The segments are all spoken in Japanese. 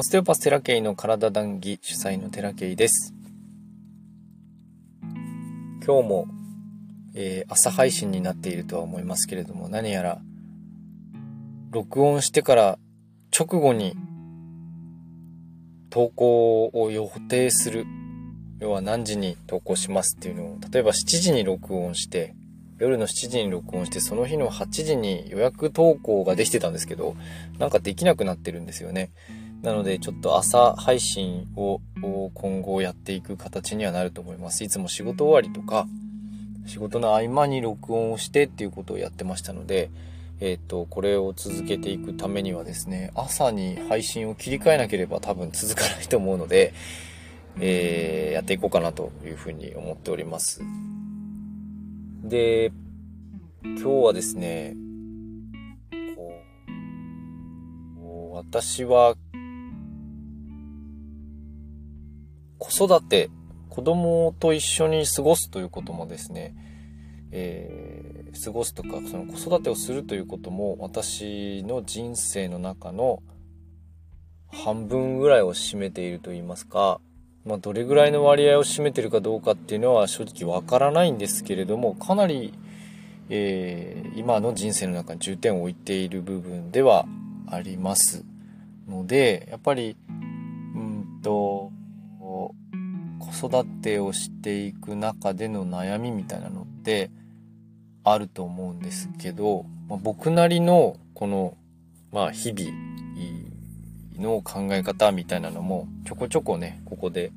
オステオパステラケイの体談義主催のテラケイです。今日も、えー、朝配信になっているとは思いますけれども、何やら、録音してから直後に投稿を予定する。要は何時に投稿しますっていうのを、例えば7時に録音して、夜の7時に録音して、その日の8時に予約投稿ができてたんですけど、なんかできなくなってるんですよね。なので、ちょっと朝配信を今後やっていく形にはなると思います。いつも仕事終わりとか、仕事の合間に録音をしてっていうことをやってましたので、えっ、ー、と、これを続けていくためにはですね、朝に配信を切り替えなければ多分続かないと思うので、えー、やっていこうかなというふうに思っております。で、今日はですね、こう、私は子育て、子供と一緒に過ごすということもですね、えー、過ごすとか、その子育てをするということも私の人生の中の半分ぐらいを占めていると言いますか、まあ、どれぐらいの割合を占めてるかどうかっていうのは正直わからないんですけれども、かなり、えー、今の人生の中に重点を置いている部分ではありますので、やっぱり、うんと、子育てをしていく中での悩みみたいなのってあると思うんですけど、まあ、僕なりのこの、まあ、日々の考え方みたいなのもちょこちょこねここで、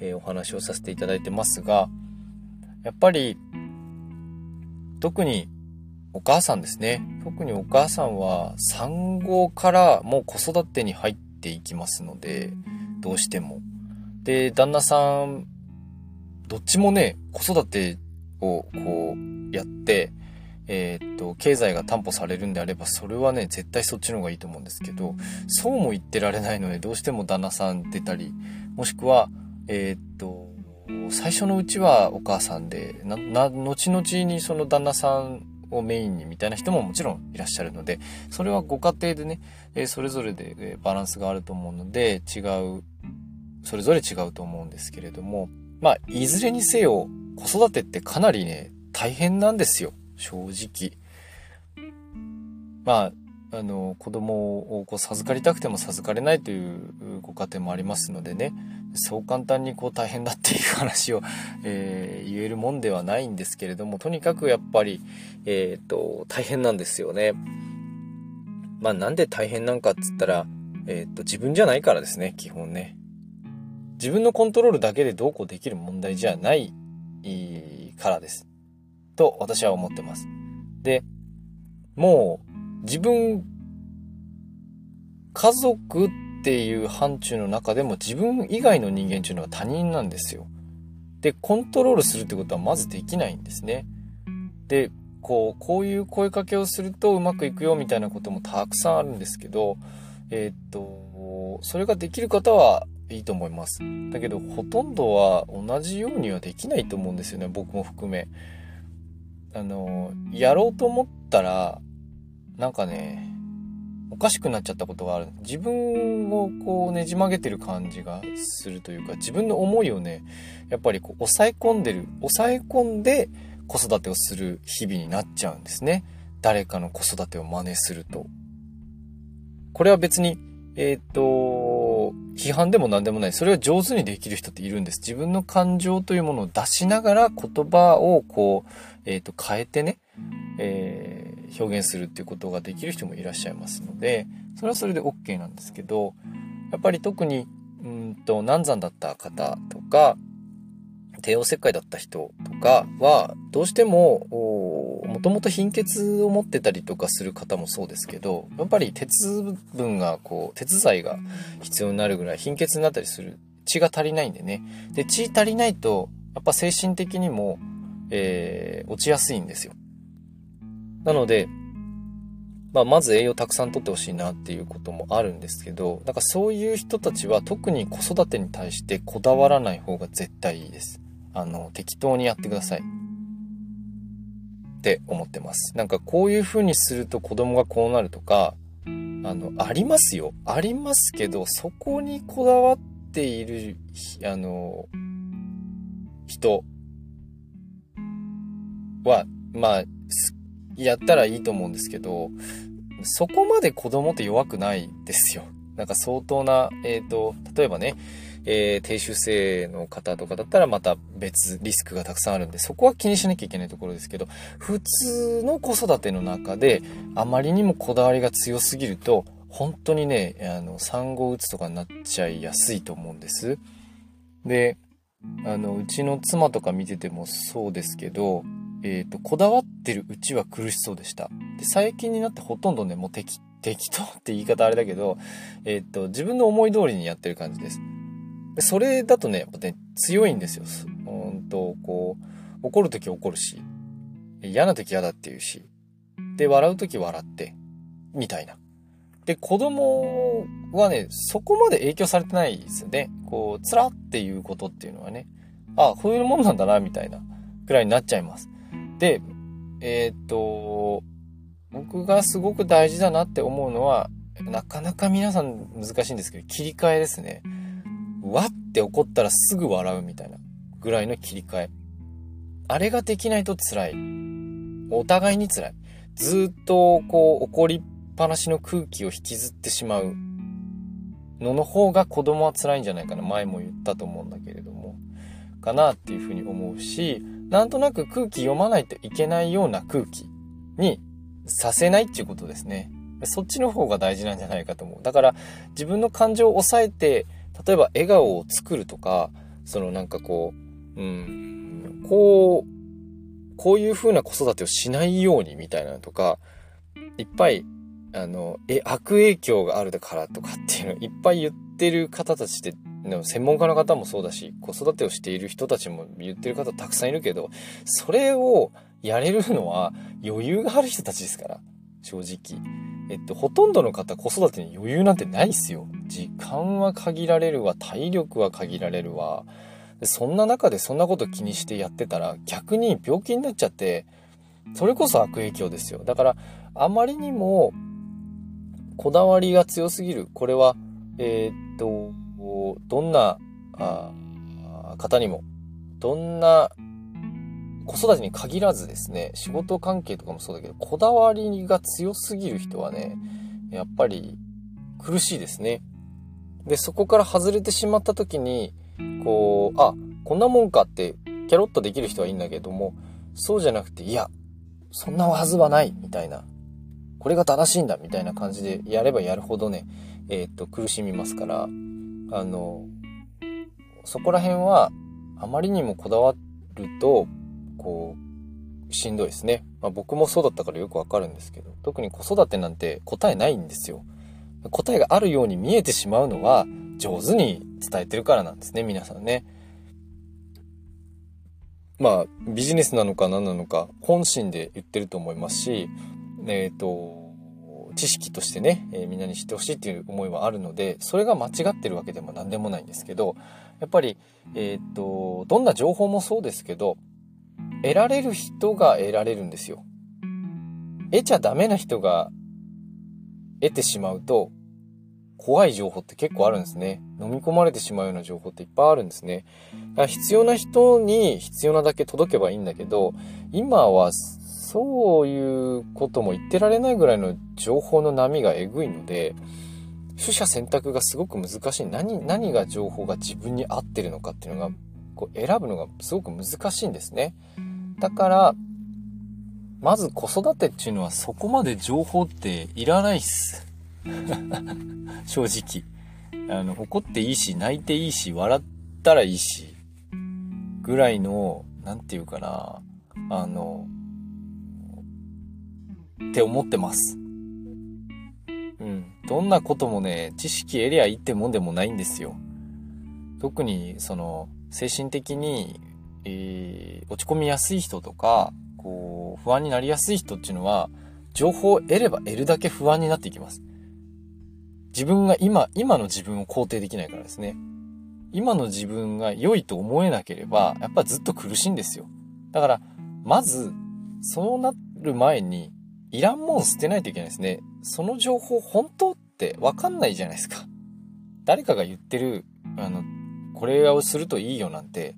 え、お話をさせていただいてますがやっぱり特にお母さんですね。特にお母さんは産後からもう子育てに入っていきますのでどうしても。で、旦那さん、どっちもね、子育てをこうやって、えー、っと、経済が担保されるんであれば、それはね、絶対そっちの方がいいと思うんですけど、そうも言ってられないので、どうしても旦那さん出たり、もしくは、えー、っと、最初のうちはお母さんで、な、な、後々にその旦那さんをメインにみたいな人ももちろんいらっしゃるので、それはご家庭でね、えー、それぞれで、えバランスがあると思うので、違うそれぞれ違うと思うんですけれども、まあ、いずれにせよ、子育てってかなりね、大変なんですよ、正直。まあ、あの、子供をこう授かりたくても授かれないというご家庭もありますのでね、そう簡単にこう大変だっていう話を、えー、言えるもんではないんですけれども、とにかくやっぱり、えっ、と、大変なんですよね。まあなんで大変なんかっつったら、えっ、と、自分じゃないからですね、基本ね。自分のコントロールだけでどうこうできる問題じゃないからです。と私は思ってます。で、もう自分、家族っていう範疇の中でも自分以外の人間っていうのは他人なんですよ。で、コントロールするってことはまずできないんですね。で、こう、こういう声かけをするとうまくいくよみたいなこともたくさんあるんですけど、えー、っと、それができる方はいいと思います。だけど、ほとんどは同じようにはできないと思うんですよね、僕も含め。あの、やろうと思ったら、なんかね、おかしくなっちゃったことがある。自分をこうねじ曲げてる感じがするというか、自分の思いをね、やっぱりこう抑え込んでる、抑え込んで子育てをする日々になっちゃうんですね。誰かの子育てを真似すると。これは別に、えっ、と、批判でも何でもない。それを上手にできる人っているんです。自分の感情というものを出しながら言葉をこう、えっ、ー、と、変えてね、えー、表現するっていうことができる人もいらっしゃいますので、それはそれで OK なんですけど、やっぱり特に、うんと、難産だった方とか、帝王切開だった人とかは、どうしても、もともと貧血を持ってたりとかする方もそうですけど、やっぱり鉄分が、こう、鉄剤が必要になるぐらい貧血になったりする。血が足りないんでね。で、血足りないと、やっぱ精神的にも、えー、落ちやすいんですよ。なので、まあ、まず栄養たくさんとってほしいなっていうこともあるんですけど、だからそういう人たちは特に子育てに対してこだわらない方が絶対いいです。あの、適当にやってください。って思ってます。なんかこういう風にすると子供がこうなるとか、あの、ありますよ。ありますけど、そこにこだわっている、あの、人は、まあ、やったらいいと思うんですけど、そこまで子供って弱くないですよ。なんか相当な、えっ、ー、と、例えばね、えー、低周性の方とかだったらまた別リスクがたくさんあるんで、そこは気にしなきゃいけないところですけど、普通の子育ての中であまりにもこだわりが強すぎると、本当にね、あの、産後うつとかになっちゃいやすいと思うんです。で、あの、うちの妻とか見ててもそうですけど、えっ、ー、と、こだわってるうちは苦しそうでした。で、最近になってほとんどね、もう適、適当って言い方あれだけど、えっ、と、自分の思い通りにやってる感じです。で、それだとね、やっぱね、強いんですよ。うんと、こう、怒るとき怒るし、嫌なとき嫌だって言うし、で、笑うとき笑って、みたいな。で、子供はね、そこまで影響されてないですよね。こう、つらっていうことっていうのはね、あ、こういうもんなんだな、みたいな、くらいになっちゃいます。で、えー、っと、僕がすごく大事だなって思うのは、なかなか皆さん難しいんですけど、切り替えですね。わって怒ったらすぐ笑うみたいなぐらいの切り替え。あれができないと辛い。お互いに辛い。ずっとこう怒りっぱなしの空気を引きずってしまうのの方が子供は辛いんじゃないかな。前も言ったと思うんだけれども。かなっていうふうに思うし、なんとなく空気読まないといけないような空気にさせないっていうことですね。そっちの方が大事なんじゃないかと思う。だから自分の感情を抑えて、例えば笑顔を作るとか、そのなんかこう、うん、こう、こういう風な子育てをしないようにみたいなのとか、いっぱい、あの、え、悪影響があるからとかっていうのいっぱい言ってる方たちって専門家の方もそうだし、子育てをしている人たちも言ってる方たくさんいるけど、それをやれるのは余裕がある人たちですから、正直。えっと、ほとんどの方子育てに余裕なんてないっすよ。時間は限られるわ、体力は限られるわ。そんな中でそんなこと気にしてやってたら逆に病気になっちゃって、それこそ悪影響ですよ。だから、あまりにもこだわりが強すぎる。これは、えー、っと、どんなあ方にも、どんな子育てに限らずですね、仕事関係とかもそうだけど、こだわりが強すぎる人はね、やっぱり苦しいですね。で、そこから外れてしまった時に、こう、あ、こんなもんかって、キャロッとできる人はいいんだけども、そうじゃなくて、いや、そんなはずはない、みたいな。これが正しいんだ、みたいな感じでやればやるほどね、えー、っと、苦しみますから、あの、そこら辺は、あまりにもこだわると、こう、しんどいですね。まあ、僕もそうだったからよくわかるんですけど、特に子育てなんて答えないんですよ。答えがあるように見えてしまうのは、上手に伝えてるからなんですね、皆さんね。まあ、ビジネスなのか何なのか、本心で言ってると思いますし、えっ、ー、と、知識としてね、えー、みんなに知ってほしいっていう思いはあるので、それが間違ってるわけでも何でもないんですけど、やっぱり、えっ、と、どんな情報もそうですけど、得られる人が得られるんですよ。得ちゃダメな人が得てしまうと、怖い情報って結構あるんですね。飲み込まれてしまうような情報っていっぱいあるんですね。だから必要な人に必要なだけ届けばいいんだけど、今はそういうことも言ってられないぐらいの情報の波がえぐいので、取捨選択がすごく難しい。何、何が情報が自分に合ってるのかっていうのが、こう選ぶのがすごく難しいんですね。だから、まず子育てっていうのはそこまで情報っていらないっす。正直。あの、怒っていいし、泣いていいし、笑ったらいいし、ぐらいの、なんていうかな、あの、って思ってます。うん。どんなこともね、知識得りゃいいってもんでもないんですよ。特に、その、精神的に、えー、落ち込みやすい人とか、こう、不安になりやすい人っていうのは、情報を得れば得るだけ不安になっていきます。自分が今、今の自分を肯定できないからですね。今の自分が良いと思えなければ、やっぱずっと苦しいんですよ。だから、まず、そうなる前に、いらんもん捨てないといけないですね。その情報本当ってわかんないじゃないですか。誰かが言ってる、あの、これをするといいよなんて、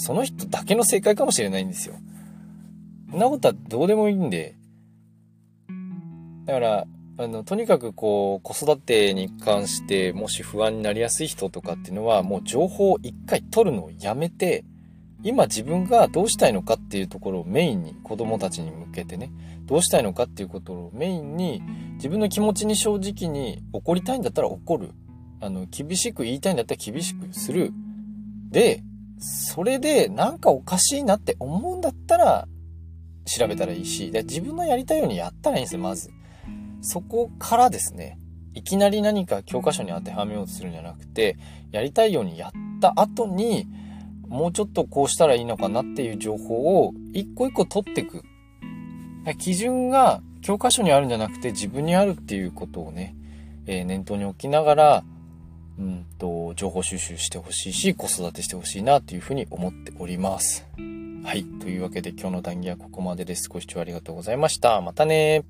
その人だけの正解かもしれないんですよ。そんなことはどうでもいいんで。だから、あの、とにかくこう、子育てに関して、もし不安になりやすい人とかっていうのは、もう情報を一回取るのをやめて、今自分がどうしたいのかっていうところをメインに子供たちに向けてね、どうしたいのかっていうことをメインに自分の気持ちに正直に怒りたいんだったら怒る。あの、厳しく言いたいんだったら厳しくする。で、それでなんかおかしいなって思うんだったら調べたらいいし、で自分のやりたいようにやったらいいんですよ、まず。そこからですね、いきなり何か教科書に当てはめようとするんじゃなくて、やりたいようにやった後に、もうちょっとこうしたらいいのかなっていう情報を一個一個取っていく。基準が教科書にあるんじゃなくて自分にあるっていうことをね、えー、念頭に置きながら、うんと、情報収集してほしいし、子育てしてほしいなというふうに思っております。はい。というわけで今日の談義はここまでです。ご視聴ありがとうございました。またね